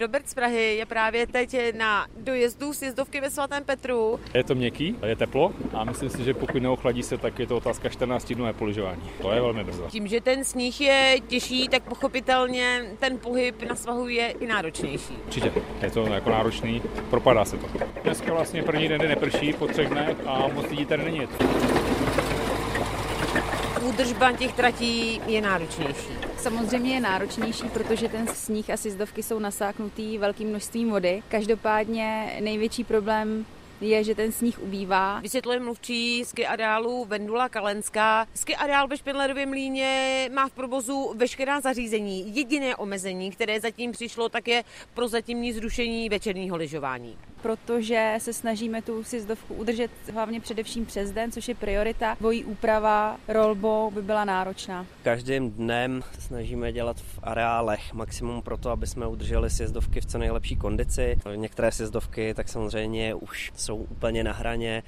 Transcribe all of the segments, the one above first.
Robert z Prahy je právě teď na dojezdu z jezdovky ve svatém Petru. Je to měkký, je teplo a myslím si, že pokud neochladí se, tak je to otázka 14 dnů poližování. To je velmi brzo. Tím, že ten sníh je těžší, tak pochopitelně ten pohyb na svahu je i náročnější. Určitě, je to jako náročný, propadá se to. Dneska vlastně první den neprší po třech dnech a moc lidí tady není. Údržba těch tratí je náročnější. Samozřejmě je náročnější, protože ten sníh a sjezdovky jsou nasáknutý velkým množstvím vody. Každopádně největší problém je, že ten sníh ubývá. Vysvětluje mluvčí ski areálu Vendula Kalenská. Ski areál ve Špindlerově mlíně má v provozu veškerá zařízení. Jediné omezení, které zatím přišlo, tak je prozatímní zrušení večerního lyžování protože se snažíme tu sjezdovku udržet hlavně především přes den, což je priorita. Dvojí úprava rolbou by byla náročná. Každým dnem se snažíme dělat v areálech maximum pro to, aby jsme udrželi sjezdovky v co nejlepší kondici. Některé sjezdovky tak samozřejmě už jsou úplně na hraně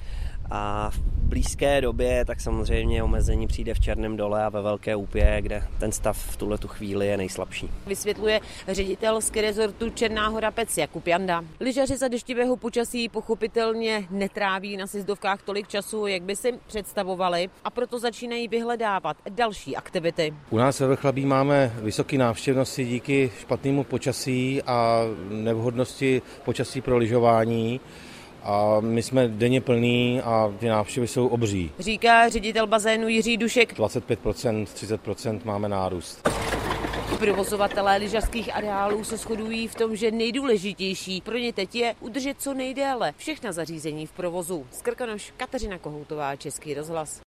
a v blízké době tak samozřejmě omezení přijde v Černém dole a ve Velké úpě, kde ten stav v tuhle tu chvíli je nejslabší. Vysvětluje ředitel ski rezortu Černá hora Pec Jakub Janda. Lyžaři za deštivého počasí pochopitelně netráví na sizdovkách tolik času, jak by si představovali a proto začínají vyhledávat další aktivity. U nás ve Vrchlabí máme vysoké návštěvnosti díky špatnému počasí a nevhodnosti počasí pro lyžování a my jsme denně plní a ty návštěvy jsou obří. Říká ředitel bazénu Jiří Dušek. 25%, 30% máme nárůst. Provozovatelé lyžařských areálů se shodují v tom, že nejdůležitější pro ně teď je udržet co nejdéle všechna zařízení v provozu. Z Kateřina Kohoutová, Český rozhlas.